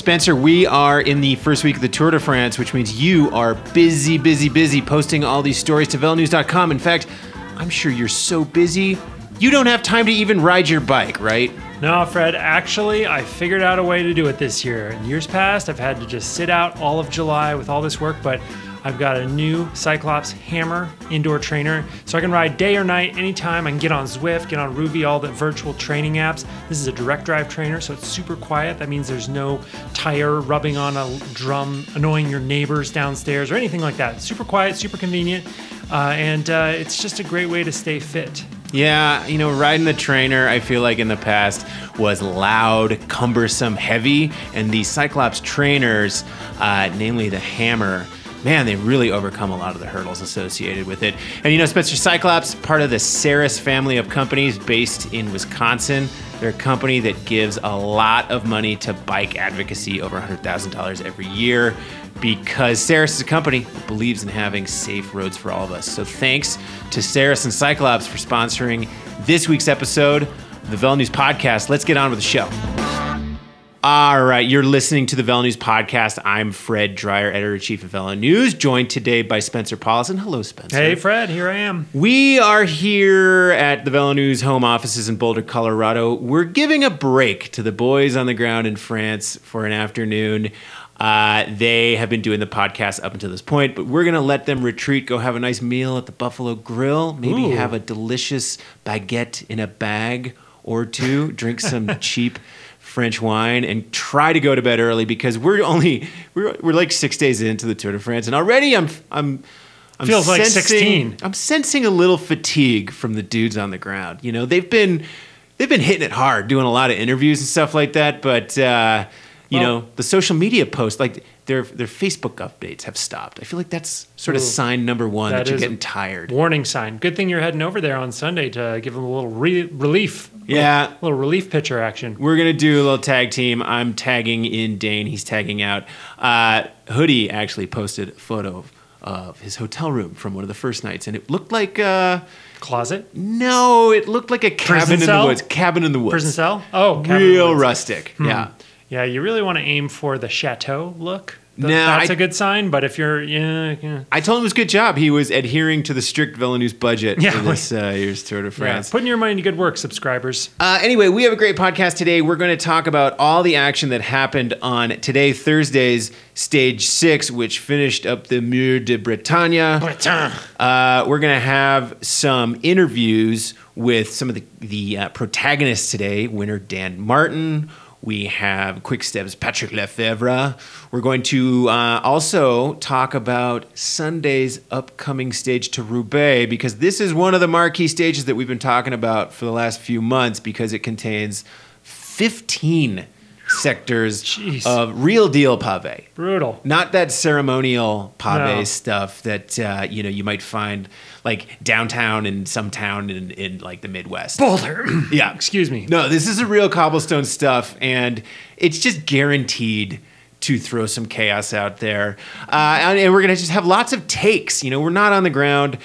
Spencer, we are in the first week of the Tour de France, which means you are busy, busy, busy posting all these stories to VeloNews.com. In fact, I'm sure you're so busy, you don't have time to even ride your bike, right? No, Fred, actually, I figured out a way to do it this year. In years past, I've had to just sit out all of July with all this work, but I've got a new CycleOps Hammer indoor trainer, so I can ride day or night anytime. I can get on Zwift, get on Rouvy, all the virtual training apps. This is a direct drive trainer, so it's super quiet. That means there's no tire rubbing on a drum, annoying your neighbors downstairs, or anything like that. Super quiet, super convenient, uh, and uh, it's just a great way to stay fit. Yeah, you know, riding the trainer, I feel like in the past was loud, cumbersome, heavy, and the CycleOps trainers, uh, namely the Hammer, man, they really overcome a lot of the hurdles associated with it. And you know, Spencer CycleOps, part of the Saris family of companies based in Wisconsin. They're a company that gives a lot of money to bike advocacy, over $100,000 every year, because Saris is a company that believes in having safe roads for all of us. So thanks to Saris and CycleOps for sponsoring this week's episode of the Velo News Podcast. Let's get on with the show. All right, you're listening to the Velo News podcast. I'm Fred Dreier, editor in chief of Velo News, joined today by Spencer Powlison. Hello, Spencer. Hey, Fred, here I am. We are here at the Velo News home offices in Boulder, Colorado. We're giving a break to the boys on the ground in France for an afternoon. Uh, they have been doing the podcast up until this point, but we're going to let them retreat, go have a nice meal at the Buffalo Grill, maybe Ooh. have a delicious baguette in a bag or two, drink some cheap French wine, and try to go to bed early because we're only we're, we're like six days into the Tour de France, and already I'm I'm. I'm Feels like 16. I'm sensing a little fatigue from the dudes on the ground. You know, they've been they've been hitting it hard, doing a lot of interviews and stuff like that. But uh, you Well- know, the social media posts, like their their Facebook updates, have stopped. I feel like that's sort of Ooh. sign number one that, That you're getting tired. Warning sign. Good thing you're heading over there on Sunday to give them a little re- relief. Yeah. Little, little relief pitcher action. We're gonna do a little tag team. I'm tagging in Dane. He's tagging out. Uh, Hoodie actually posted a photo of, of his hotel room from one of the first nights, and it looked like uh, Closet? no, it looked like a cabin in the woods. Cabin in the woods. Prison cell? Oh, cabin Real rustic. Yeah. Yeah, you really want to aim for the chateau look. Th- No, that's I- a good sign. But if you're, yeah, yeah, I told him it was a good job. He was adhering to the strict VeloNews budget Yeah, for this uh, year's Tour de France. yeah, France. putting your money to good work, subscribers. Uh, anyway, we have a great podcast today. We're going to talk about all the action that happened on today, Thursday's stage six, which finished up the Mur de Bretagne. Uh, we're going to have some interviews with some of the, the uh, protagonists today. Winner Dan Martin. We have Quick Steps Patrick Lefevere. We're going to uh, also talk about Sunday's upcoming stage to Roubaix because this is one of the marquee stages that we've been talking about for the last few months because it contains 15 sectors Jeez. of real deal pave Brutal. not that ceremonial pave No. stuff that uh, you know you might find like downtown in some town in, in like the Midwest. Boulder. Yeah, Excuse me. No, this is a real cobblestone stuff, and it's just guaranteed to throw some chaos out there. Uh, and, and we're gonna just have lots of takes. You know, we're not on the ground,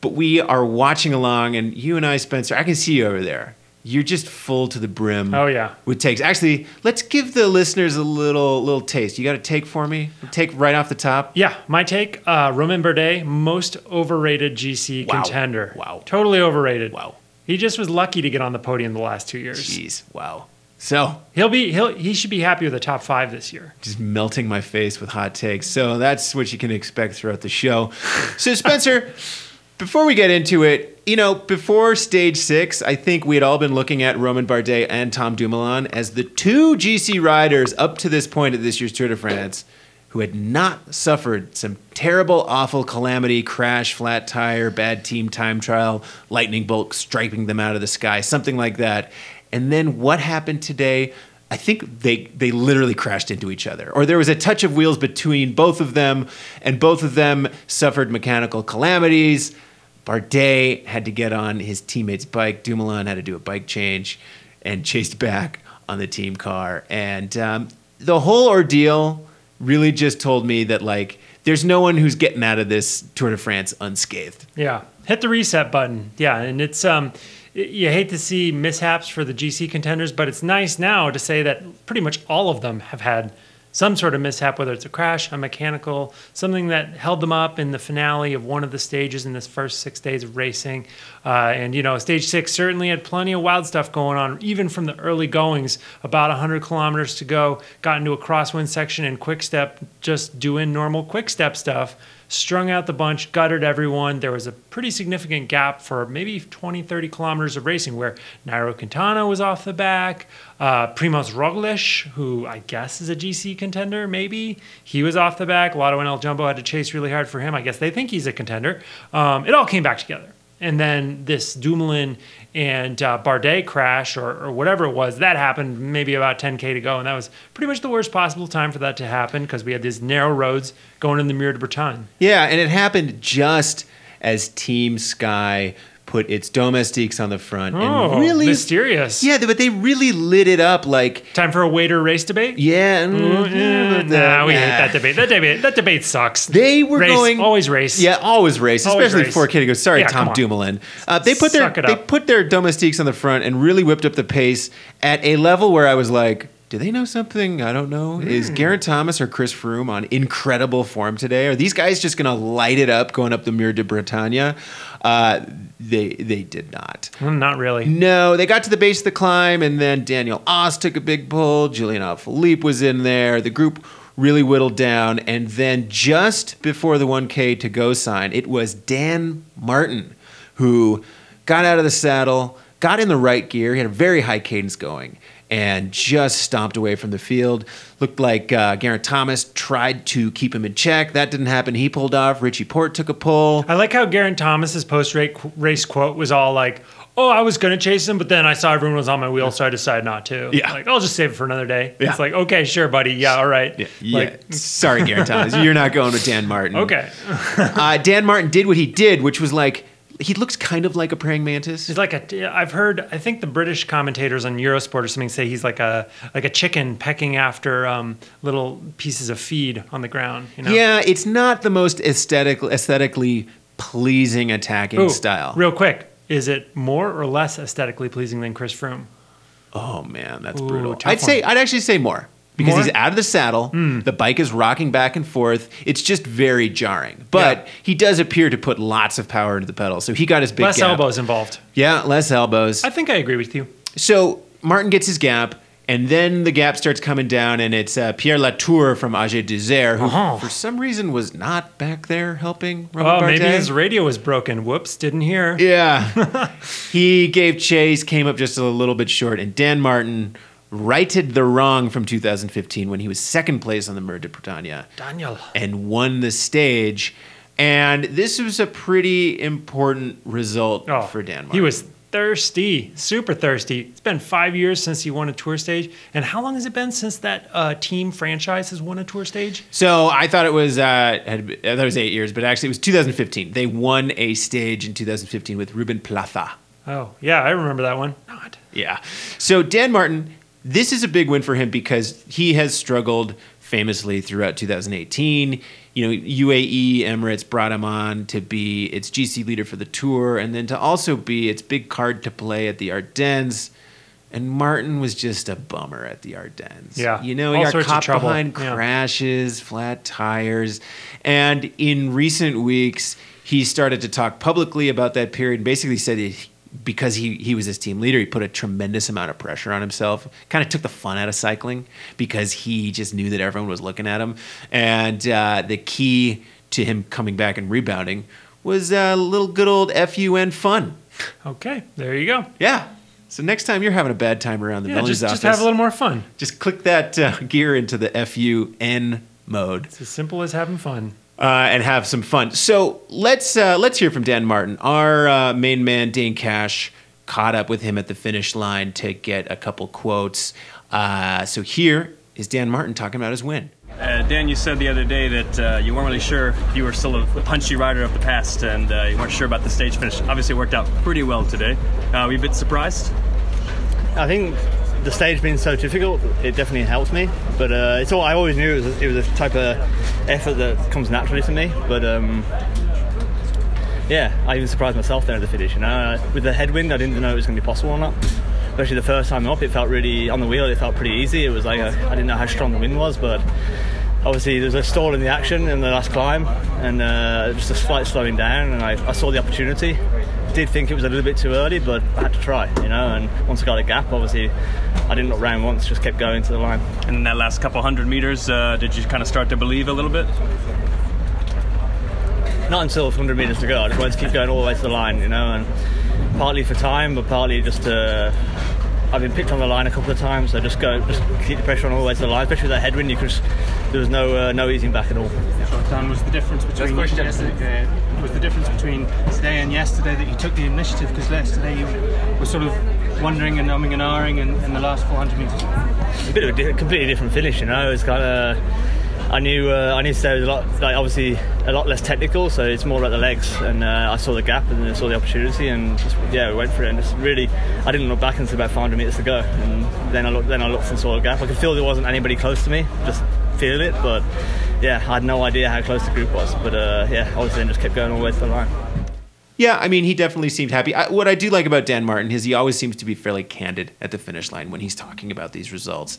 but we are watching along. And you and I, Spencer, I can see you over there. You're just full to the brim. Oh, yeah. with takes. Actually, let's give the listeners a little little taste. You got a take for me? Take right off the top. Yeah, my take: uh, Romain Bardet, most overrated GC Wow. contender. Wow. totally overrated. Wow. He just was lucky to get on the podium the last two years. Jeez. Wow. So He'll be he'll he should be happy with the top five this year. just melting my face with hot takes. So that's what you can expect throughout the show. So Spencer, before we get into it, you know, before stage six, I think we had all been looking at Romain Bardet and Tom Dumoulin as the two GC riders up to this point at this year's Tour de France who had not suffered some terrible, awful calamity, crash, flat tire, bad team time trial, lightning bolt striping them out of the sky, something like that. And then what happened today? I think they they literally crashed into each other, or there was a touch of wheels between both of them, and both of them suffered mechanical calamities. Bardet had to get on his teammate's bike. Dumoulin had to do a bike change, and chased back on the team car. And um, the whole ordeal really just told me that like there's no one who's getting out of this Tour de France unscathed. Yeah, hit the reset button. Yeah, and it's um, you hate to see mishaps for the GC contenders, but it's nice now to say that pretty much all of them have had some sort of mishap, whether it's a crash, a mechanical, something that held them up in the finale of one of the stages in this first six days of racing. Uh, and, you know, stage six certainly had plenty of wild stuff going on, even from the early goings. About 100 kilometers to go, got into a crosswind section and quick step, just doing normal quick step stuff strung out the bunch, guttered everyone. There was a pretty significant gap for maybe 20, 30 kilometers of racing where Nairo Quintana was off the back. Uh, Primoz Roglic, who I guess is a GC contender, maybe, he was off the back. LottoNL-Jumbo had to chase really hard for him. I guess they think he's a contender. Um, it all came back together. And then this Dumoulin and uh, Bardet crash or, or whatever it was, that happened maybe about 10K to go. And that was pretty much the worst possible time for that to happen because we had these narrow roads going in the Mur de Bretagne. Yeah, and it happened just as Team Sky put its domestiques on the front Oh, and really mysterious. Yeah, but they really lit it up like Time for a waiter race debate? yeah, mm, Mm, yeah, but, nah, we nah. hate that debate. That debate, that debate sucks. They were race, going always race. Yeah, always race, Always especially race. before Kitty goes. Sorry, Yeah, Tom. Dumoulin. Uh, they put their Suck it they put their domestiques on the front and really whipped up the pace at a level where I was like, do they know something I don't know? Is Geraint Thomas or Chris Froome on incredible form today? Are these guys just going to light it up going up the Mur de Bretagne? Uh, they they did not. Mm, Not really. No, they got to the base of the climb, and then Daniel Oss took a big pull. Julian Alaphilippe was in there. The group really whittled down, and then just before the 1K to go sign, it was Dan Martin who got out of the saddle, got in the right gear. He had a very high cadence going. And just stomped away from the field. Looked like uh, Geraint Thomas tried to keep him in check. That didn't happen. He pulled off. Richie Porte took a pull. I like how Geraint Thomas's post race quote was all like, "Oh, I was gonna chase him, but then I saw everyone was on my wheel, so I decided not to." Yeah. like I'll just save it for another day. Yeah. It's like, okay, sure, buddy. Yeah, all right. Yeah, yeah. Like, Sorry, Geraint Thomas. You're not going with Dan Martin. okay. uh, Dan Martin did what he did, which was like he looks kind of like a praying mantis. He's like a. I've heard. I think the British commentators on Eurosport or something say he's like a like a chicken pecking after um, little pieces of feed on the ground. You know. Yeah, it's not the most aesthetic, aesthetically pleasing attacking Ooh, style. Real quick, is it more or less aesthetically pleasing than Chris Froome? oh man, that's Ooh, brutal. I'd say. I'd actually say more because More? He's out of the saddle. The bike is rocking back and forth. It's just very jarring. But Yeah. he does appear to put lots of power into the pedal, so he got his big Less gap. elbows involved. Yeah, less elbows. I think I agree with you. So Martin gets his gap, and then the gap starts coming down, and it's uh, Pierre Latour from AG2R, who Uh-huh. for some reason was not back there helping Romain Oh, maybe his radio was broken. Whoops, didn't hear. Yeah. he gave chase, came up just a little bit short, and Dan Martin righted the wrong from 2015 when he was second place on the Mur de Bretagne Daniel. and won the stage. And this was a pretty important result Oh, for Dan Martin. He was thirsty, super thirsty. It's been five years since he won a tour stage. And how long has it been since that uh, team franchise has won a tour stage? So I thought it was uh, had, I thought it was eight years, but actually it was 2015. They won a stage in 2015 with Ruben Plaza. Oh, yeah, I remember that one. Not. Yeah. So Dan Martin, this is a big win for him because he has struggled famously throughout 2018. You know, UAE Emirates brought him on to be its GC leader for the tour and then to also be its big card to play at the Ardennes. And Martin was just a bummer at the Ardennes. Yeah, You know, he all got caught behind Yeah. crashes, flat tires. And in recent weeks, he started to talk publicly about that period and basically said he, because he, he was his team leader, he put a tremendous amount of pressure on himself. Kind of took the fun out of cycling because he just knew that everyone was looking at him. And uh, the key to him coming back and rebounding was a little good old FUN fun. Okay, there you go. Yeah. So next time you're having a bad time around the Yeah, villain's just, office, just have a little more fun. just click that uh, gear into the FUN mode It's as simple as having fun. Uh, and have some fun. So let's uh, let's hear from Dan Martin. Our uh, main man, Dane Cash, caught up with him at the finish line to get a couple quotes. Uh, so here is Dan Martin talking about his win. Uh, Dan, you said the other day that uh, you weren't really sure if you were still a punchy rider of the past and uh, you weren't sure about the stage finish. Obviously, it worked out pretty well today. Uh, were you a bit surprised? I think the stage being so difficult, it definitely helps me. But uh, it's all I always knew it was, it was a type of effort that comes naturally to me. But um, yeah, I even surprised myself there at the finish. You know, Uh, with the headwind, I didn't know it was going to be possible or not. especially the first time up, it felt really on the wheel. It felt pretty easy. It was like I didn't know how strong the wind was, but obviously there was a stall in the action in the last climb, and uh, just a slight slowing down, and I, I saw the opportunity. I did think it was a little bit too early, but I had to try, you know. And once I got a gap, obviously, I didn't look round once, just kept going to the line. And in that last couple hundred meters, uh, did you kind of start to believe a little bit? Not until 100 meters to go. I just wanted to keep going all the way to the line, you know, and partly for time, but partly just to. I've been picked on the line a couple of times, so just go, just keep the pressure on all the way to the line. Especially with that headwind, you could. Just, there was no uh, no easing back at all. So was the difference between yesterday, uh, was the difference between today and yesterday that you took the initiative? Because yesterday you were sort of wondering and umming and ahhing in, in the last 400 meters. A bit of a di- completely different finish, you know. It's kind of. I knew uh, I knew today was a lot like obviously a lot less technical, so it's more about the legs. And uh, I saw the gap and I saw the opportunity, and just yeah, we went for it. And just really, I didn't look back until about 500 meters to go, and then I looked, then I looked and saw the gap. I could feel there wasn't anybody close to me, just feel it. But yeah, I had no idea how close the group was. But uh, yeah, obviously then just kept going all the way to the line. Yeah, I mean, he definitely seemed happy. I, what I do like about Dan Martin is he always seems to be fairly candid at the finish line when he's talking about these results.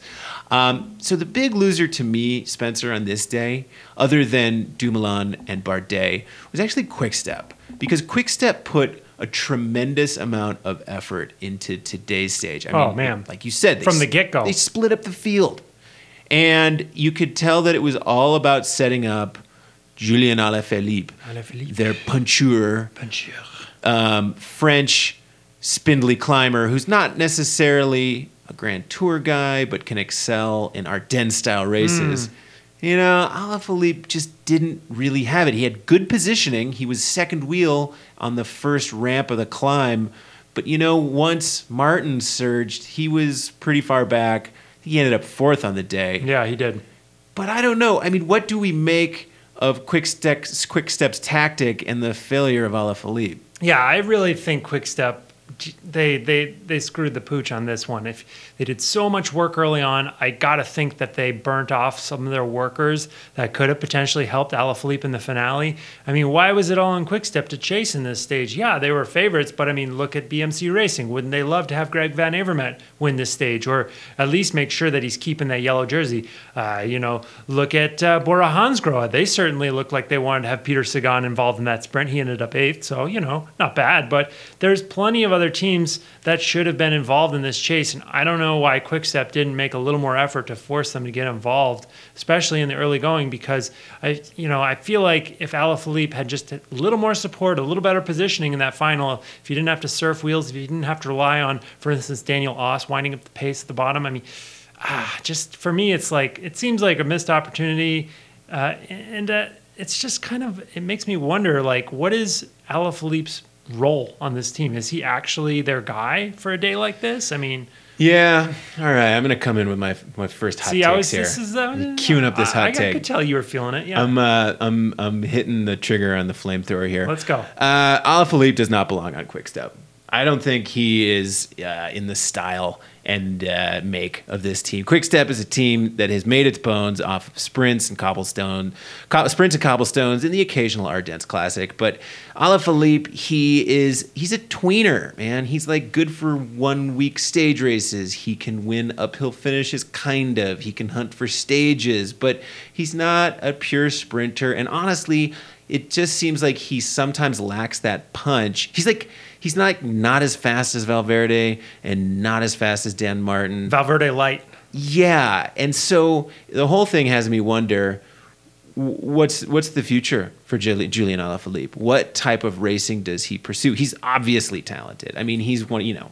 Um, so the big loser to me, Spencer, on this day, other than Dumoulin and Bardet, was actually Quickstep because Quickstep put a tremendous amount of effort into today's stage. I Oh, mean, man. like you said, they From the get-go. they split up the field, and you could tell that it was all about setting up Julian Alaphilippe, Alaphilippe. their puncheur, um, French spindly climber who's not necessarily a Grand Tour guy, but can excel in Ardennes style races. You know, Alaphilippe just didn't really have it. He had good positioning. He was second wheel on the first ramp of the climb. But you know, once Martin surged, he was pretty far back. He ended up fourth on the day. Yeah, he did. But I don't know. I mean, what do we make of Quick Steps, Quick Steps tactic and the failure of Alaphilippe? Yeah, I really think Quickstep they they they screwed the pooch on this one. If they did so much work early on, I gotta think that they burnt off some of their workers that could have potentially helped Alaphilippe in the finale. I mean, why was it all on Quickstep to chase in this stage? Yeah, they were favorites, but I mean, look at BMC Racing. Wouldn't they love to have Greg Van Avermaet win this stage, or at least make sure that he's keeping that yellow jersey? Uh, you know, look at uh, Bora Hansgrohe. They certainly looked like they wanted to have Peter Sagan involved in that sprint. He ended up eighth, so you know, not bad. But there's plenty of other teams that should have been involved in this chase, and I don't know why Quickstep didn't make a little more effort to force them to get involved, especially in the early going. Because I, you know, I feel like if Alaphilippe had just a little more support, a little better positioning in that final, if you didn't have to surf wheels, if you didn't have to rely on, for instance, Daniel Oss winding up the pace at the bottom. I mean, ah, just for me, it's like it seems like a missed opportunity, uh, and uh, it's just kind of it makes me wonder, like, what is Alaphilippe's role on this team? Is he actually their guy for a day like this? I mean, Yeah. All right. I'm gonna come in with my my first hot see, takes I was here. this is uh, queuing up this hot I, take. I could tell you were feeling it. Yeah, I'm uh, I'm I'm hitting the trigger on the flamethrower here. Let's go. Uh, Alaphilippe does not belong on Quickstep. I don't think he is uh, in the style and uh, make of this team. Quickstep is a team that has made its bones off of sprints and cobblestone, co- sprints and cobblestones, and the occasional Ardennes Classic. But Alaphilippe, he is he's a tweener, man. He's like good for one week stage races. He can win uphill finishes, kind of. He can hunt for stages, but he's not a pure sprinter. And honestly, it just seems like he sometimes lacks that punch. He's like he's not not as fast as Valverde and not as fast as Dan Martin. Valverde light. Yeah, and so the whole thing has me wonder what's what's the future for Juli- Julian Alaphilippe? What type of racing does he pursue? He's obviously talented. I mean, he's one, you know,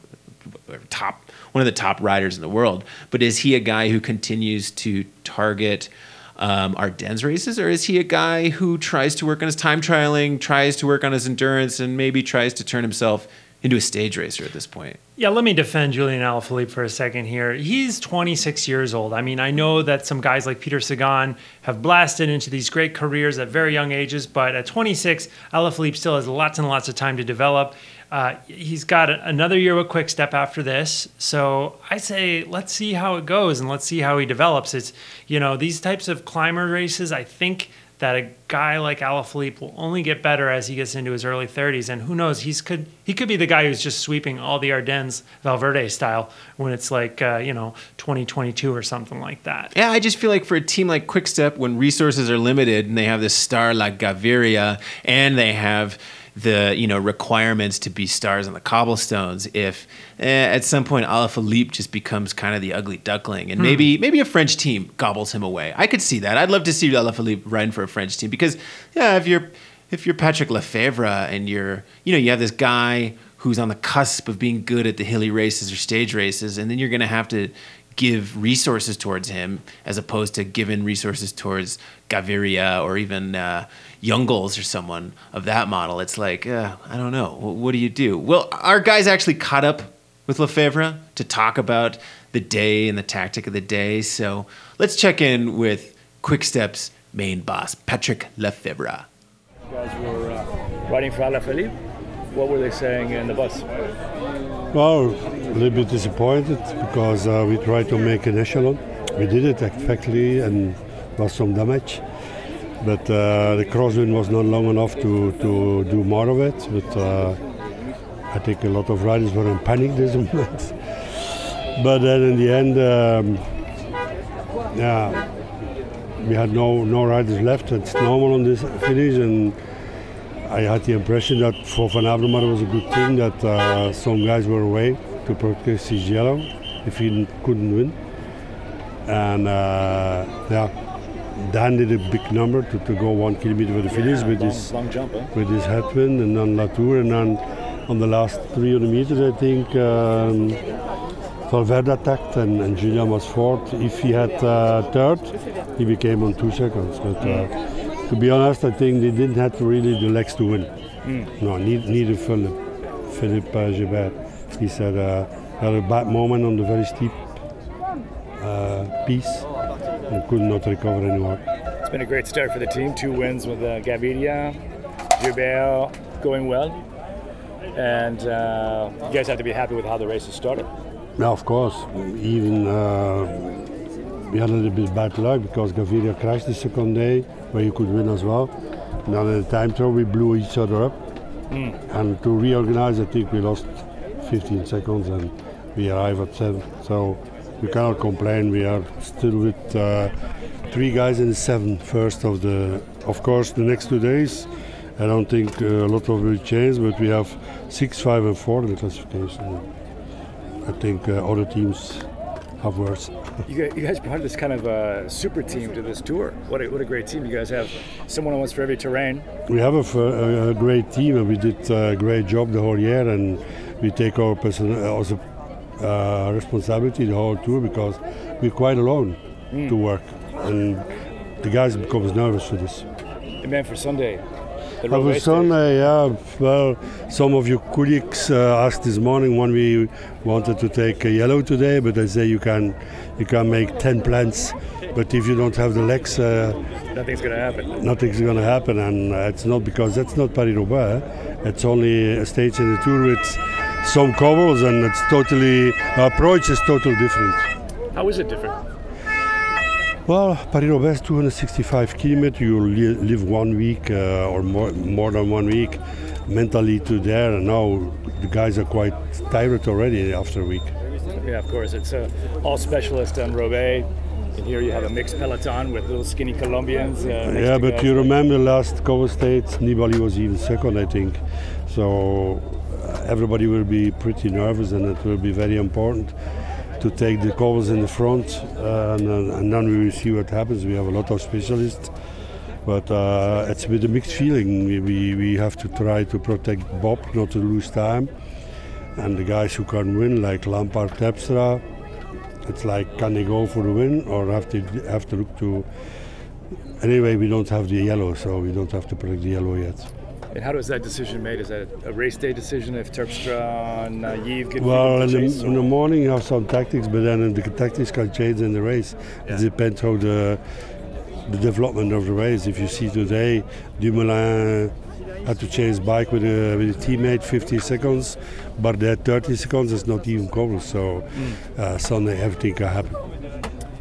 top one of the top riders in the world. But is he a guy who continues to target um, Ardennes races, or is he a guy who tries to work on his time trialing, tries to work on his endurance, and maybe tries to turn himself into a stage racer at this point? Yeah, let me defend Julian Alaphilippe for a second here. He's 26 years old. I mean, I know that some guys like Peter Sagan have blasted into these great careers at very young ages, but at 26, Alaphilippe still has lots and lots of time to develop. Uh, he's got another year with Quick Step after this, so I say let's see how it goes and let's see how he develops. It's you know these types of climber races. I think that a guy like Alaphilippe will only get better as he gets into his early 30s, and who knows, he's could he could be the guy who's just sweeping all the Ardennes Valverde style when it's like uh, you know 2022 or something like that. Yeah, I just feel like for a team like Quick Step, when resources are limited and they have this star like Gaviria and they have the you know requirements to be stars on the cobblestones if eh, at some point Alaphilippe just becomes kind of the ugly duckling and maybe maybe a French team gobbles him away. I could see that. I'd love to see Alaphilippe run for a French team because yeah, if you're if you're Patrick Lefevere and you're you know you have this guy who's on the cusp of being good at the hilly races or stage races and then you're going to have to give resources towards him as opposed to giving resources towards Gaviria or even uh, Jungels or someone of that model. It's like, uh, I don't know. What, what do you do? Well, our guys actually caught up with Lefevere to talk about the day and the tactic of the day. So let's check in with Quickstep's main boss, Patrick Lefevere. You guys were uh, riding for Alaphilippe. What were they saying in the bus? Well, a little bit disappointed because uh, we tried to make an echelon. We did it effectively and was some damage. But uh, the crosswind was not long enough to, to do more of it. But uh, I think a lot of riders were in panic this moment. but then in the end, um, yeah, we had no, no riders left. It's normal on this finish. and I had the impression that for Van Avermaet was a good thing that uh, some guys were away to protect his yellow if he couldn't win. And uh, yeah, Dan did a big number to, to go one kilometer for the finish with long, his long jump, huh? with his headwind and then Latour and then on the last 300 meters I think um, Valverde attacked and, and Julian was fourth. If he had uh, third, he became on two seconds. But uh, to be honest, I think they didn't have really the legs to win. No, neither Philip. Philip uh, Gilbert. He said uh, had a bad moment on the very steep uh, piece and could not recover anymore. It's been a great start for the team. Two wins with uh, Gaviria, Gilbert going well. And uh, you guys have to be happy with how the race has started. Yeah, of course. Even uh, we had a little bit bad luck because Gaviria crashed the second day where he could win as well. And then in the time trial we blew each other up. And to reorganize, I think we lost 15 seconds and we arrive at seven. So we cannot complain. We are still with uh, three guys in the seven first of the. Of course, the next two days, I don't think uh, a lot of will change, but we have six, five, and four in the classification. I think uh, other teams have worse. You guys, you brought this kind of uh, super team to this tour. What a, what a great team. You guys have someone once for every terrain. We have a great team and we did a great job the whole year and we take our person also uh, responsibility the whole tour because we're quite alone to work and the guys becomes nervous for this. And man, for Sunday, race day. Sunday, yeah. Well, some of your colleagues uh, asked this morning when we wanted to take a yellow today, but I say you can, you can make ten plans, but if you don't have the legs, uh, nothing's going to happen. nothing's going to happen. And uh, it's not because that's not Paris Roubaix. It's only a stage in the tour with some cobbles, and it's totally approach is totally different. How is it different? Well, Paris Roubaix is 265 kilometers. You li- live one week uh, or more, more than one week mentally to there, and now the guys are quite tired already after a week. Yeah, of course. It's uh, all specialist on Roubaix. And here you have a mixed peloton with little skinny Colombians. Uh, Yeah, but you remember last cover stage, Nibali was even second, I think. So everybody will be pretty nervous, and it will be very important to take the covers in the front, uh, and, then- and then we will see what happens. We have a lot of specialists, but uh, it's with a mixed feeling. We, we, we have to try to protect Bob, not to lose time, and the guys who can win, like Lampaert, Terpstra. It's like can they go for the win or have to have to look to Anyway, we don't have the yellow, so we don't have to protect the yellow yet. And how was that decision made? Is that a race day decision if Terpstra and Yves get Well, in the, chase, in the morning you have some tactics, but then the tactics can change in the race. Yeah. It depends how the the development of the race. If you see today, Dumoulin had to change bike with a, with a teammate 50 seconds, but that 30 seconds is not even covered. So Hmm. uh, Sunday everything can happen.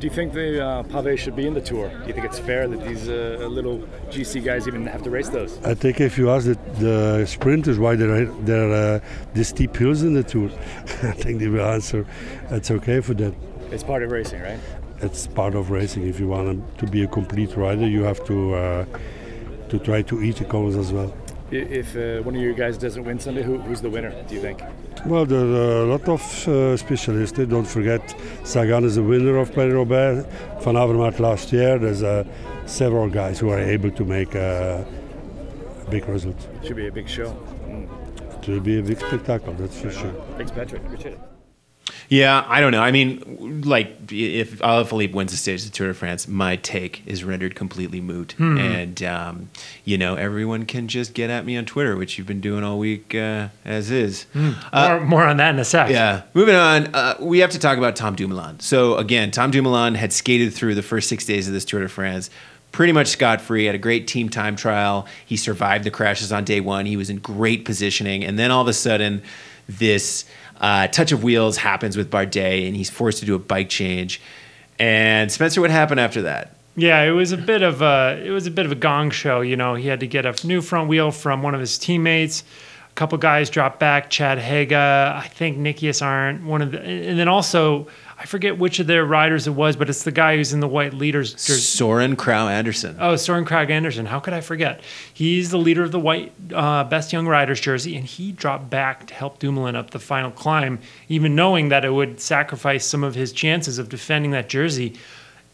Do you think the uh, Pavé should be in the tour? Do you think it's fair that these uh, little GC guys even have to race those? I think if you ask the, the sprinters why there are, there are uh, these steep hills in the tour, I think they will answer it's okay for them. It's part of racing, right? It's part of racing. If you want to be a complete rider, you have to uh, to try to eat the corners as well. If uh, one of you guys doesn't win Sunday, who, who's the winner? Do you think? Well, there are a lot of uh, specialists. Don't forget, Sagan is the winner of Paris Roubaix. Van Avermaet last year. There's uh, several guys who are able to make a big result. Should be a big show. It will be a big spectacle, that's for sure. Thanks, Patrick. Appreciate it. Yeah, I don't know. I mean, like if Alaphilippe wins the stage of the Tour de France, my take is rendered completely moot, Hmm. and um, you know everyone can just get at me on Twitter, which you've been doing all week uh, as is. more, more on that in a sec. Yeah. Moving on, uh, we have to talk about Tom Dumoulin. So again, Tom Dumoulin had skated through the first six days of this Tour de France pretty much scot free. Had a great team time trial. He survived the crashes on day one. He was in great positioning, and then all of a sudden, this uh, touch of wheels happens with Bardet, and he's forced to do a bike change. And Spencer, what happened after that? Yeah, it was a bit of a it was a bit of a gong show. You know, he had to get a new front wheel from one of his teammates. A couple guys dropped back. Chad Haga, I think Nikias Arndt, one of the, and then also I forget which of their riders it was, but it's the guy who's in the white leaders jersey. Soren Crow Anderson. Oh, Soren Kragh Andersen. How could I forget? He's the leader of the white uh, best young riders jersey, and he dropped back to help Dumoulin up the final climb, even knowing that it would sacrifice some of his chances of defending that jersey.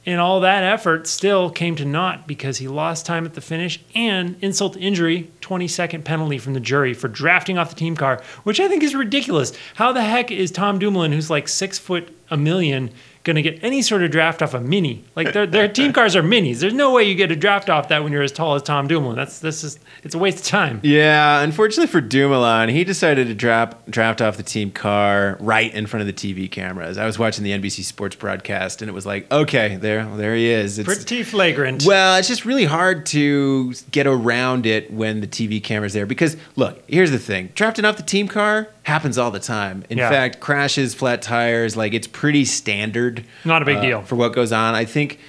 And all that effort still came to naught because he lost time at the finish and insult to injury, 20 second penalty from the jury for drafting off the team car, which I think is ridiculous. How the heck is Tom Dumoulin, who's like six foot a million, going to get any sort of draft off a mini? Like their, their team cars are minis. There's no way you get a draft off that when you're as tall as Tom Dumoulin. That's this is it's a waste of time. Yeah, unfortunately for Dumoulin, he decided to draft draft off the team car right in front of the TV cameras. I was watching the NBC Sports broadcast, and it was like, okay, there, there he is. It's, Pretty flagrant. well, it's just really hard to get around it when the TV camera's there. Because look, here's the thing: drafting off the team car happens all the time. In Yeah. fact, crashes, flat tires, like it's pretty standard. Not a big uh, deal. for what goes on. I think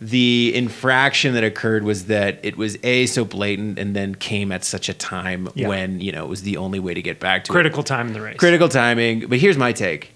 the infraction that occurred was that it was a so blatant and then came at such a time Yeah. when you know it was the only way to get back to it. Critical time in the race. Critical timing. But here's my take.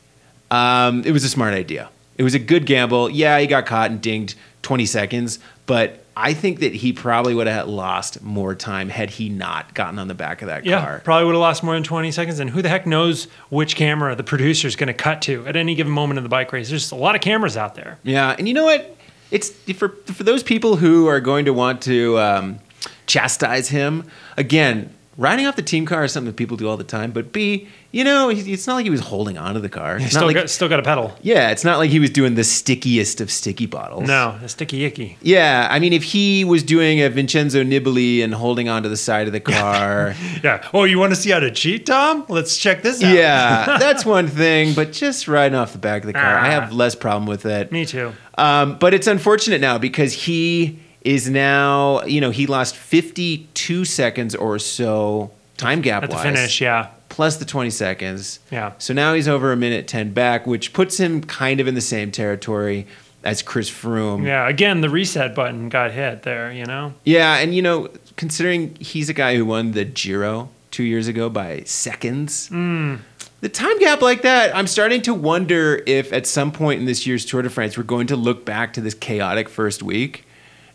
Um, it was a smart idea. It was a good gamble. Yeah, he got caught and dinged 20 seconds, but I think that he probably would have lost more time had he not gotten on the back of that Yeah, car. probably would have lost more than 20 seconds. And who the heck knows which camera the producer is going to cut to at any given moment in the bike race? There's just a lot of cameras out there. Yeah, and you know what? It's for for those people who are going to want to um, chastise him again. Riding off the team car is something that people do all the time. But B, you know, it's not like he was holding on to the car. He's It's not still, like, got, still got a pedal. yeah, it's not like he was doing the stickiest of sticky bottles. No, a sticky icky. Yeah, I mean, if he was doing a Vincenzo Nibali and holding onto the side of the car, Yeah. Oh, you want to see how to cheat, Tom? Let's check this out. yeah, that's one thing. But just riding off the back of the car, I have less problem with it. Me too. Um, but it's unfortunate now because he is now, you know, he lost 52 seconds or so time gap At the finish, yeah. plus the 20 seconds. Yeah. So now he's over a minute 10 back, which puts him kind of in the same territory as Chris Froome. Yeah. Again, the reset button got hit there, you know? Yeah, and you know, considering he's a guy who won the Giro two years ago by seconds, hmm. the time gap like that, I'm starting to wonder if at some point in this year's Tour de France we're going to look back to this chaotic first week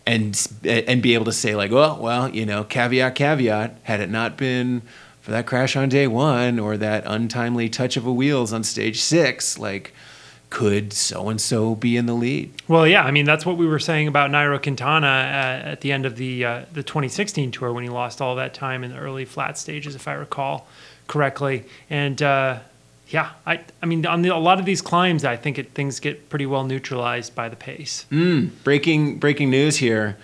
and and be able to say like, oh, well, you know, caveat, caveat. Had it not been for that crash on day one or that untimely touch of a wheels on stage six, like. Could so and so be in the lead? Well, yeah. I mean, that's what we were saying about Nairo Quintana at, at the end of the uh, the 2016 tour when he lost all that time in the early flat stages, if I recall correctly. And uh, yeah, I I mean, on the, a lot of these climbs, I think it, things get pretty well neutralized by the pace. breaking breaking news here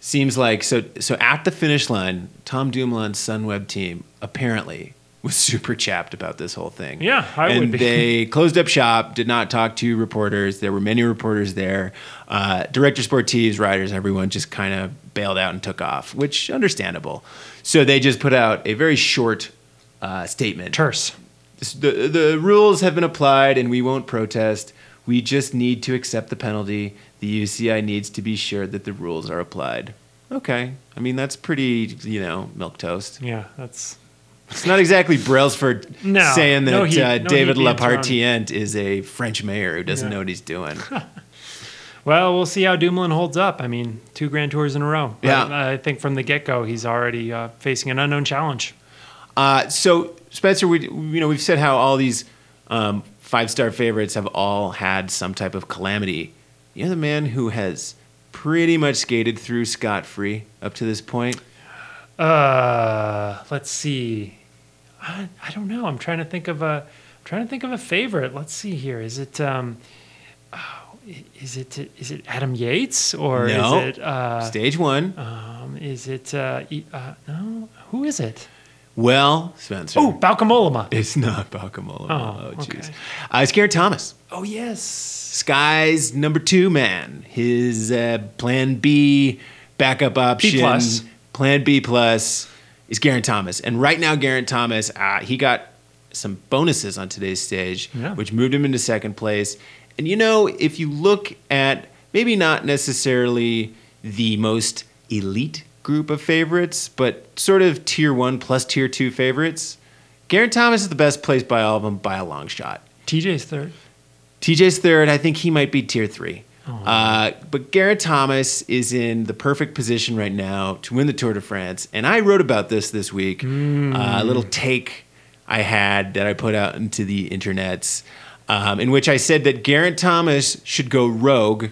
seems like so so at the finish line tom dumoulin's sunweb team apparently was super chapped about this whole thing Yeah, I and would be. they closed up shop did not talk to reporters there were many reporters there uh, director sportives riders everyone just kind of bailed out and took off which understandable so they just put out a very short uh, statement Terse. The the rules have been applied and we won't protest. We just need to accept the penalty. The UCI needs to be sure that the rules are applied. Okay. I mean, that's pretty, you know, milk toast. Yeah, that's It's not exactly Brailsford No, saying that no heat- uh, no David Lappartient is a French mayor who doesn't Yeah. know what he's doing. Well, we'll see how Dumoulin holds up. I mean, two Grand Tours in a row. But Yeah. I think from the get go, he's already uh, facing an unknown challenge. Uh, so Spencer, we you know we've said how all these um, five star favorites have all had some type of calamity. You're the man who has pretty much skated through scot free up to this point. Uh, let's see. I, I don't know. I'm trying to think of a. I'm trying to think of a favorite. Let's see here. Is it um, oh, is it is it Adam Yates or No. is it uh, Stage one. um, is it uh, uh, no? Who is it? Well, Spencer. Oh, Bauke Mollema. it's not Balcamola. Oh, Oh, jeez. okay. Uh, it's Geraint Thomas. Oh yes. Sky's number two man. His uh, plan B backup option. B plus. Plan B plus is Geraint Thomas. And right now, Geraint Thomas, uh, he got some bonuses on today's stage, Yeah. which moved him into second place. And you know, if you look at maybe not necessarily the most elite group of favorites, but sort of tier one plus tier two favorites, Geraint Thomas is the best placed by all of them by a long shot. TJ's third. TJ's third. I think he might be tier three. Uh, but Geraint Thomas is in the perfect position right now to win the Tour de France. And I wrote about this this week. Uh, a little take I had that I put out into the internets, um, in which I said that Geraint Thomas should go rogue,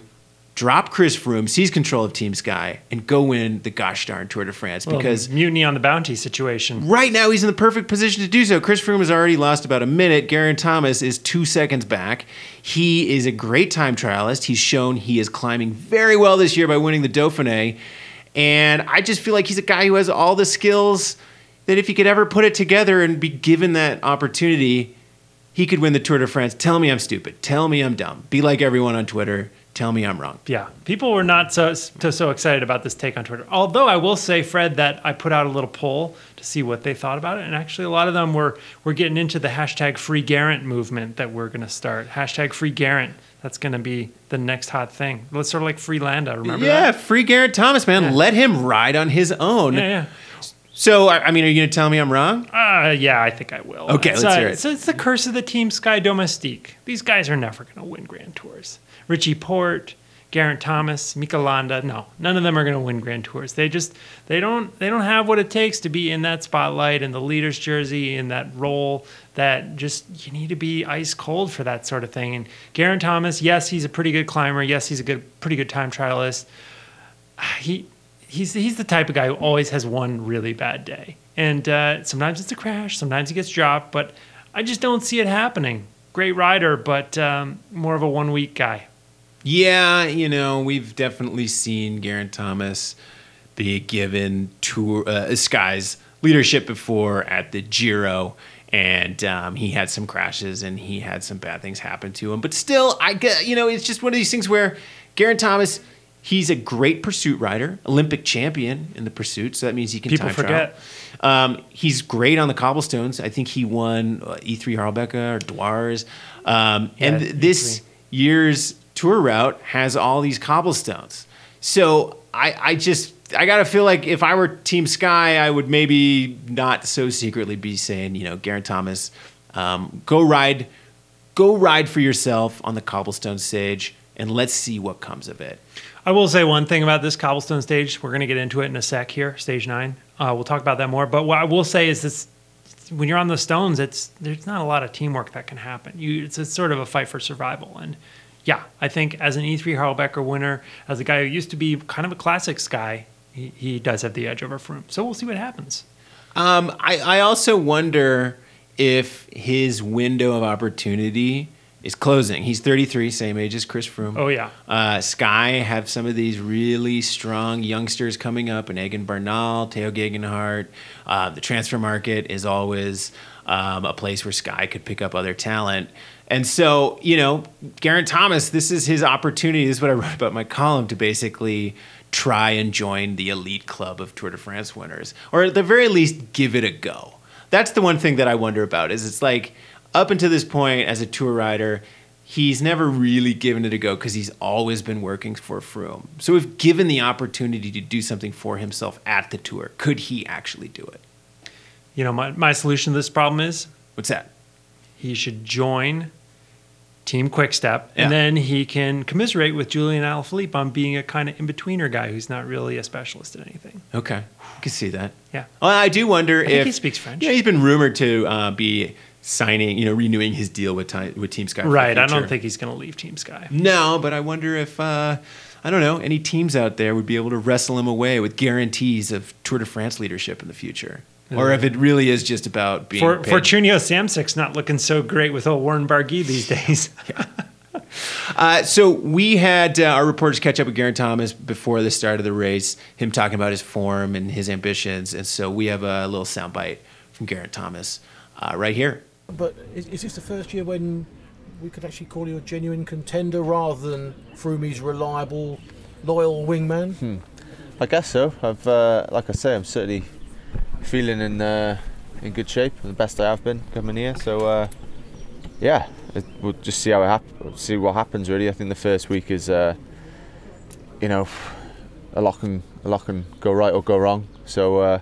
drop Chris Froome, seize control of Team Sky, and go win the gosh darn Tour de France. Well, Because mutiny on the bounty situation. Right now, he's in the perfect position to do so. Chris Froome has already lost about a minute. Geraint Thomas is two seconds back. He is a great time trialist. He's shown he is climbing very well this year by winning the Dauphiné. And I just feel like he's a guy who has all the skills that if he could ever put it together and be given that opportunity, he could win the Tour de France. Tell me I'm stupid. Tell me I'm dumb. Be like everyone on Twitter. Tell me I'm wrong. Yeah, people were not so, so so excited about this take on Twitter. Although I will say, Fred, that I put out a little poll to see what they thought about it, and actually a lot of them were were getting into the hashtag Free Geraint movement that we're going to start. Hashtag Free Geraint. That's going to be the next hot thing. It's sort of like Free Landa. Remember yeah, that? free Geraint Thomas, man. Yeah. Let him ride on his own. Yeah, yeah. So, I I mean, are you going to tell me I'm wrong? Uh, yeah, I think I will. Okay, it's, let's uh, hear it. It's, it's the curse of the Team Sky Domestique. These guys are never going to win Grand Tours. Richie Porte, Geraint Thomas, Mika Landa, no, none of them are going to win Grand Tours. They just they don't they don't have what it takes to be in that spotlight in the leader's jersey in that role. That just you need to be ice cold for that sort of thing. And Geraint Thomas, yes, he's a pretty good climber. Yes, he's a good pretty good time trialist. He he's he's the type of guy who always has one really bad day, and uh, sometimes it's a crash, sometimes he gets dropped, but I just don't see it happening. Great rider, but um, more of a one week guy. Yeah, you know, we've definitely seen Geraint Thomas be given tour uh, Sky's leadership before at the Giro, and um, he had some crashes and he had some bad things happen to him. But still, I you know, it's just one of these things where Geraint Thomas. He's a great pursuit rider, Olympic champion in the pursuit, so that means he can People time trial. forget. Um, he's great on the cobblestones. I think he won uh, E3 Harelbeke or Dwars. Um, and th- this E3. year's tour route has all these cobblestones. So I, I just I gotta feel like if I were Team Sky, I would maybe not so secretly be saying, you know, Geraint Thomas, um, go ride, go ride for yourself on the cobblestone stage, and let's see what comes of it. I will say one thing about this cobblestone stage. We're going to get into it in a sec here, stage nine. Uh, we'll talk about that more. But what I will say is this: when you're on the stones, it's there's not a lot of teamwork that can happen. You, it's, sort of a fight for survival. And yeah, I think as an E3 Harelbeke winner, as a guy who used to be kind of a classics guy, he, he does have the edge over Froome. So we'll see what happens. Um, I, I also wonder if his window of opportunity is closing. He's 33, same age as Chris Froome. Oh yeah, Uh, Sky have some of these really strong youngsters coming up, and Egan Bernal, Tao Geoghegan Hart. Uh, the transfer market is always um, a place where Sky could pick up other talent. And so, you know, Geraint Thomas, this is his opportunity. This is what I wrote about my column to basically try and join the elite club of Tour de France winners, or at the very least, give it a go. That's the one thing that I wonder about. Is it's like up until this point as a tour rider, he's never really given it a go because he's always been working for Froome. So, if given the opportunity to do something for himself at the tour, could he actually do it? You know, my, my solution to this problem is What's that? he should join Team Quickstep, Yeah. and then he can commiserate with Julian Alaphilippe on being a kind of in betweener guy who's not really a specialist in anything. Okay, I can see that. Yeah. Well, I do wonder I if he speaks French. Yeah, he's been rumored to uh, be signing, you know, renewing his deal with ti- with Team Sky. Right. I don't think he's going to leave Team Sky. No, but I wonder if uh, I don't know any teams out there would be able to wrestle him away with guarantees of Tour de France leadership in the future, or if it really is just about being For, paid. Fortuneo not looking so great with old Warren Barguil these days. Uh, so we had uh, our reporters catch up with Geraint Thomas before the start of the race, him talking about his form and his ambitions, and so we have a little soundbite from Geraint Thomas uh, right here. But is, is this the first year when we could actually call you a genuine contender rather than Froome's reliable, loyal wingman? I guess so. I've, uh, like I say, I'm certainly feeling in uh, in good shape, the best I have been coming here. So, uh, yeah, it, we'll just see how it hap- see what happens. Really, I think the first week is, uh, you know, a lot can a lot can go right or go wrong. So, uh,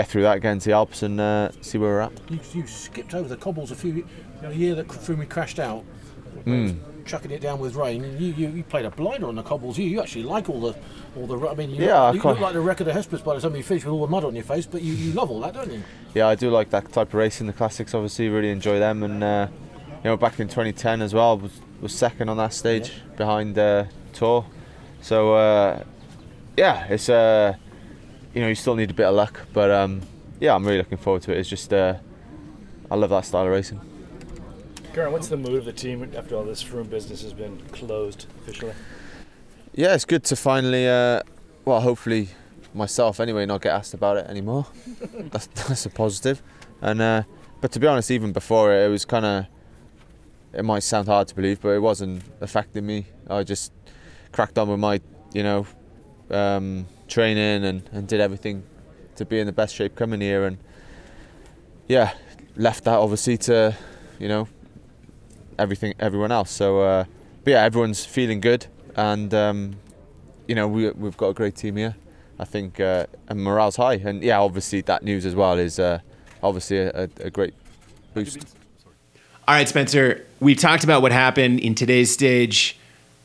get through that, get into the Alps, and uh, see where we're at. You, you skipped over the cobbles a few you know, a year that Froome crashed out. Hmm. Chucking it down with rain, you, you, you played a blinder on the cobbles. You, you actually like all the all the. I mean, you, Yeah, I you quite- look like the wreck of the Hesperus by the time you finish with all the mud on your face. But you, you love all that, don't you? yeah, I do like that type of racing. The classics, obviously, really enjoy them. And uh, you know, back in 2010 as well, was was second on that stage behind uh, Thor. So uh, yeah, it's uh, you know, you still need a bit of luck, but um, yeah, I'm really looking forward to it. It's just uh, I love that style of racing. Geraint, what's the mood of the team after all this Froome business has been closed officially? Yeah, it's good to finally, uh, well, hopefully myself anyway, not get asked about it anymore. that's, that's a positive. And uh, but to be honest, even before it, it was kind of. It might sound hard to believe, but it wasn't affecting me. I just cracked on with my, you know, um, training and, and did everything to be in the best shape coming here. And yeah, left that obviously to, you know, everything, everyone else. So, uh, but yeah, everyone's feeling good, and um, you know, we we've got a great team here. I think, uh, and morale's high. And yeah, obviously that news as well is uh, obviously a, a, great boost. All right, Spencer, we've talked about what happened in today's stage.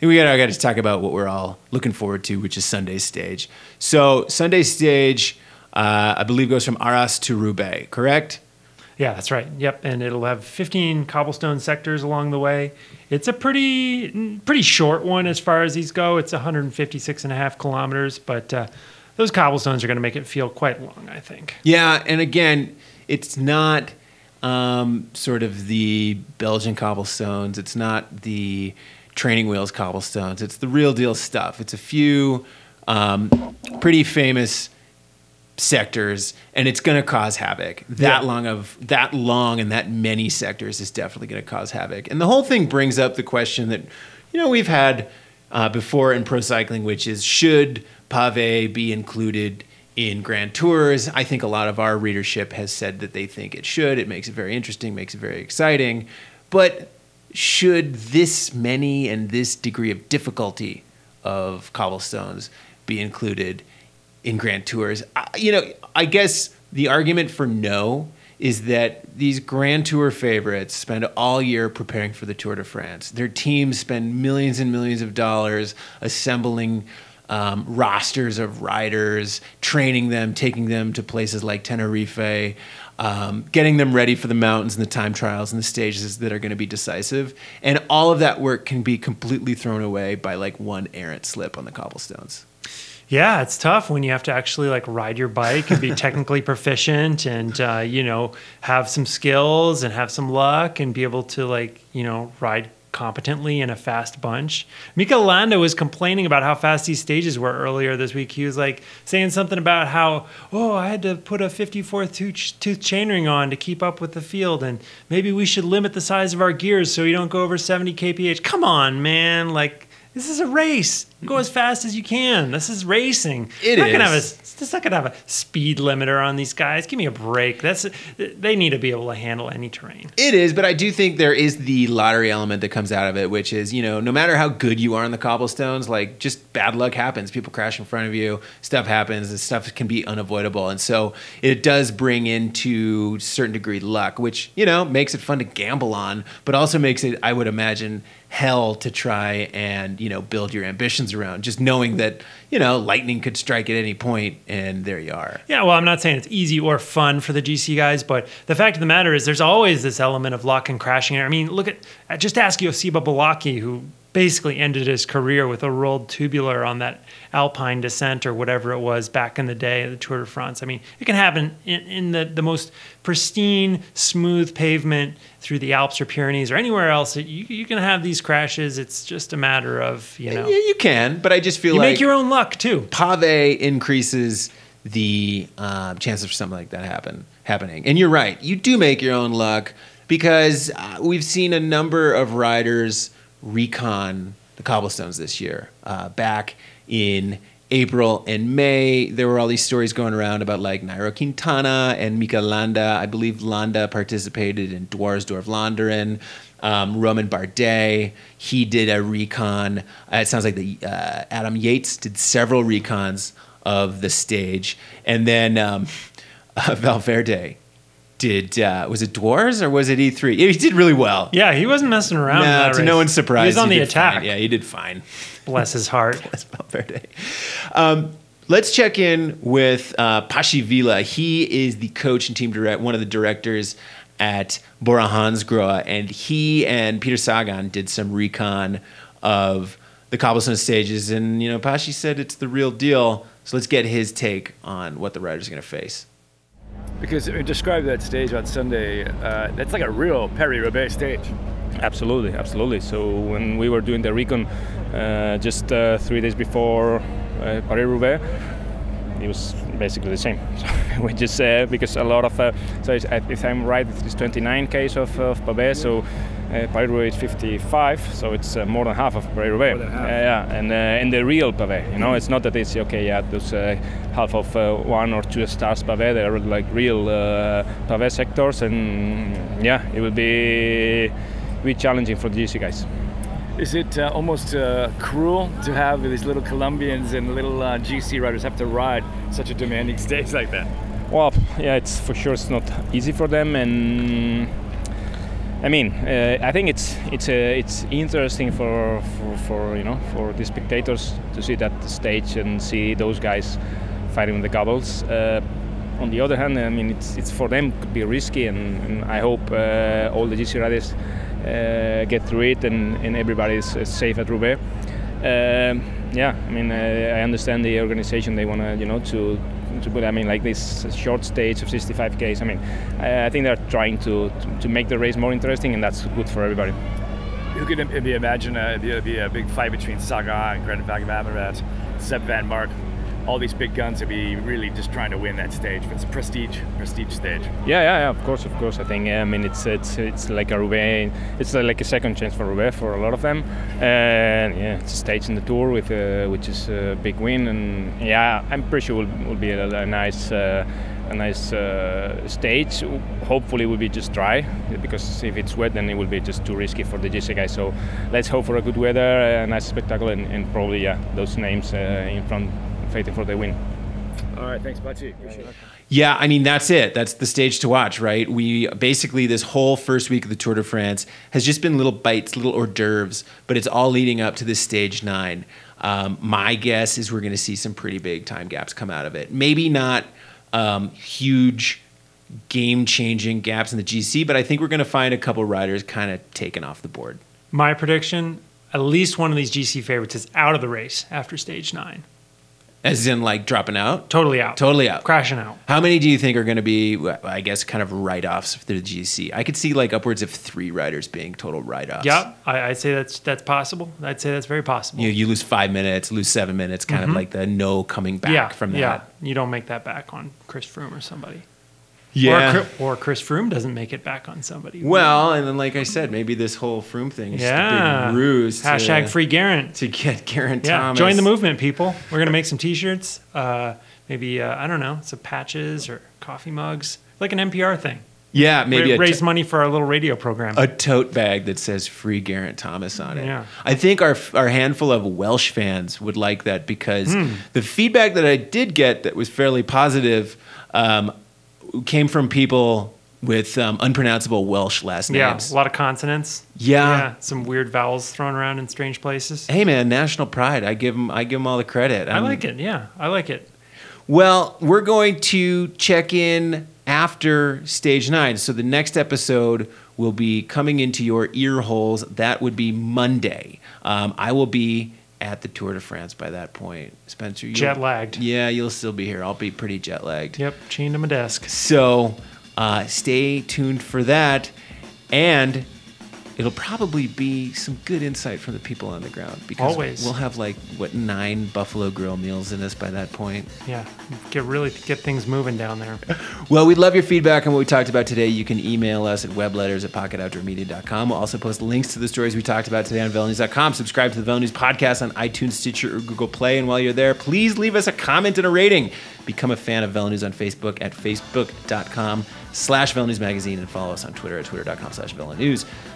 We got got to talk about what we're all looking forward to, which is Sunday stage. So Sunday stage, uh, I believe, goes from Arras to Roubaix. Correct? Yeah, that's right. Yep, and it'll have 15 cobblestone sectors along the way. It's a pretty pretty short one as far as these go. It's 156 and a half kilometers, but uh, those cobblestones are going to make it feel quite long, I think. Yeah, and again, it's not um, sort of the Belgian cobblestones. It's not the training wheels cobblestones. It's the real deal stuff. It's a few um, pretty famous sectors, and it's going to cause havoc. That Yeah. long of that long and that many sectors is definitely going to cause havoc. And the whole thing brings up the question that you know we've had uh, before in pro cycling, which is should pave be included in Grand Tours? I think a lot of our readership has said that they think it should. It makes it very interesting, makes it very exciting, but should this many and this degree of difficulty of cobblestones be included in Grand Tours? I, you know, I guess the argument for no is that these Grand Tour favorites spend all year preparing for the Tour de France. Their teams spend millions and millions of dollars assembling um, rosters of riders, training them, taking them to places like Tenerife, um, getting them ready for the mountains and the time trials and the stages that are going to be decisive. And all of that work can be completely thrown away by like one errant slip on the cobblestones. Yeah, it's tough when you have to actually like ride your bike and be technically proficient and uh, you know have some skills and have some luck and be able to like you know ride competently in a fast bunch. Mikel Landa was complaining about how fast these stages were earlier this week. He was like saying something about how oh I had to put a 54th tooth, tooth chainring on to keep up with the field and maybe we should limit the size of our gears so we don't go over 70 kph. Come on, man, like This is a race. Go as fast as you can. This is racing. It not Gonna have a, it's not gonna have a speed limiter on these guys. Give me a break. That's they need to be able to handle any terrain. It is, but I do think there is the lottery element that comes out of it, which is, you know, no matter how good you are on the cobblestones, like just bad luck happens. People crash in front of you, stuff happens, and stuff can be unavoidable. And so it does bring into a certain degree luck, which, you know, makes it fun to gamble on, but also makes it, I would imagine, hell to try and, you know, build your ambitions around. Just knowing that, you know, lightning could strike at any point and there you are. Yeah, well, I'm not saying it's easy or fun for the GC guys, but the fact of the matter is there's always this element of luck and crashing. I mean, look at just ask Joseba Beloki, who basically ended his career with a rolled tubular on that Alpine descent or whatever it was back in the day of the Tour de France. I mean, it can happen in, in the, the most pristine, smooth pavement through the Alps or Pyrenees or anywhere else. You, you can have these crashes. It's just a matter of, you know. Yeah, you can, but I just feel You like make your own luck too. pave increases the uh, chances for something like that happen happening. And you're right, you do make your own luck because uh, we've seen a number of riders recon the cobblestones this year. Uh, back in April and May, there were all these stories going around about like Nairo Quintana and Mikel Landa. I believe Landa participated in Dwars door Vlaanderen. Um, Romain Bardet, he did a recon. Uh, it sounds like the uh, Adam Yates did several recons of the stage, and then um, Valverde did. Uh, was it Dwars or was it E3? Yeah, he did really well. Yeah, he wasn't messing around. No, to race. no one's surprise, He was on he the did fine. attack. Yeah, he did fine. Bless his heart. That's Valverde. Um, let's check in with uh, Patxi Vila. He is the coach and team direct, one of the directors at Bora Hansgrohe, and he and Peter Sagan did some recon of the cobblestone stages. And you know, Pashi said it's the real deal. So let's get his take on what the riders are going to face. Because describe that stage on Sunday, uh, that's like a real Paris-Roubaix stage. Absolutely, absolutely. So when we were doing the recon uh, just uh, three days before uh, Paris Roubaix, it was basically the same. So we just uh, because a lot of uh, so it's, uh, if I'm right, it's 29 k's of, of so uh, Paris Roubaix is 55, so it's uh, more than half of Paris Roubaix. More than half. Uh, yeah, and uh, and the real Pavé, you know, it's not that it's okay, yeah, those uh, half of uh, one or two stars Pavé, they are like real uh, Pavé sectors, and yeah, it will be be challenging for the GC guys. Is it uh, almost uh, cruel to have these little Colombians and little uh, GC riders have to ride such a demanding stage like that? Well, yeah, it's for sure it's not easy for them, and I mean, uh, I think it's it's uh, it's interesting for, for for you know for the spectators to see that stage and see those guys fighting with the gobbles. Uh, on the other hand, I mean, it's it's for them could be risky, and, and I hope uh, all the GC riders uh, get through it and, and everybody is safe at Roubaix. Um, yeah, I mean, uh, I understand the organization. They want to, you know, to, to put. I mean, like this short stage of 65 k's. I mean, I, I think they're trying to, to to make the race more interesting, and that's good for everybody. Who could imagine uh, the, be a big fight between Saga and Greg Van Avermaet, Sep Vanmarcke, all these big guns would be really just trying to win that stage. It's a prestige, prestige stage. Yeah, yeah, yeah. Of course, of course. I think. I mean, it's it's it's like a Roubaix. It's like a second chance for Roubaix for a lot of them. And yeah, it's a stage in the tour with uh, which is a big win. And yeah, I'm pretty sure will will be a, a nice. Uh, a nice uh, stage. Hopefully, it will be just dry because if it's wet, then it will be just too risky for the GC guys. So let's hope for a good weather, a nice spectacle, and, and probably yeah, those names uh, in front fighting for the win. All right, thanks, Patxi. Appreciate it. Yeah, I mean that's it. That's the stage to watch, right? We basically this whole first week of the Tour de France has just been little bites, little hors d'oeuvres, but it's all leading up to this stage nine. Um, my guess is we're going to see some pretty big time gaps come out of it. Maybe not um, huge, game-changing gaps in the GC, but I think we're going to find a couple riders kind of taken off the board. My prediction: at least one of these GC favorites is out of the race after stage nine. As in, like dropping out, Totally out. totally out. Crashing out. How many do you think are going to be, I guess, kind of write-offs for the GC? I could see like upwards of three riders being total write-offs. Yep, I, I'd say that's that's possible. I'd say that's very possible. you, you lose five minutes, lose seven minutes, kind of mm-hmm. like the no coming back yeah, from that. yeah, you don't make that back on Chris Froome or somebody. Yeah. Or, or Chris Froome doesn't make it back on somebody. Well, and then like I said, maybe this whole Froome thing is just a big ruse. to- Hashtag free Geraint. to get Geraint Yeah, Thomas. join the movement, people. We're gonna make some T-shirts. Uh, maybe uh, I don't know, some patches or coffee mugs, like an NPR thing. Yeah, maybe a, raise t- money for our little radio program. a tote bag that says "Free Geraint Thomas" on it. Yeah. I think our our handful of Welsh fans would like that because Hmm. the feedback that I did get that was fairly positive um, came from people with um, unpronounceable Welsh last yeah, names. Yeah, a lot of consonants. Yeah. some weird vowels thrown around in strange places. Hey man, national pride. I give them I give them all the credit. I like it. Yeah, I like it. Well, we're going to check in after stage nine. So the next episode will be coming into your ear holes. That would be Monday. Um, I will be at the Tour de France by that point. Spencer, Jet lagged. Yeah, you'll still be here. I'll be pretty jet lagged. Yep, chained to my desk. So uh, stay tuned for that. And it'll probably be some good insight from the people on the ground because Always. we'll have like what nine Buffalo Grill meals in us by that point. Yeah, get really get things moving down there. Well, we'd love your feedback on what we talked about today. You can email us at webletters at pocketoutdoormedia.com. We'll also post links to the stories we talked about today on VeloNews.com. Subscribe to the VeloNews podcast on iTunes, Stitcher, or Google Play. And while you're there, please leave us a comment and a rating. Become a fan of VeloNews on Facebook at facebook.com slash Velo News Magazine and follow us on Twitter at twitter.com slash Velo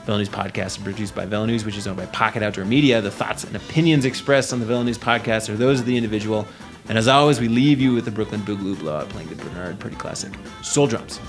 Velo podcast is produced by News, which is owned by Pocket Outdoor Media. The thoughts and opinions expressed on the News podcast are those of the individual. And as always, we leave you with the Brooklyn Boogaloo Blowout playing the Bernard Purdie Classic Soul Drums.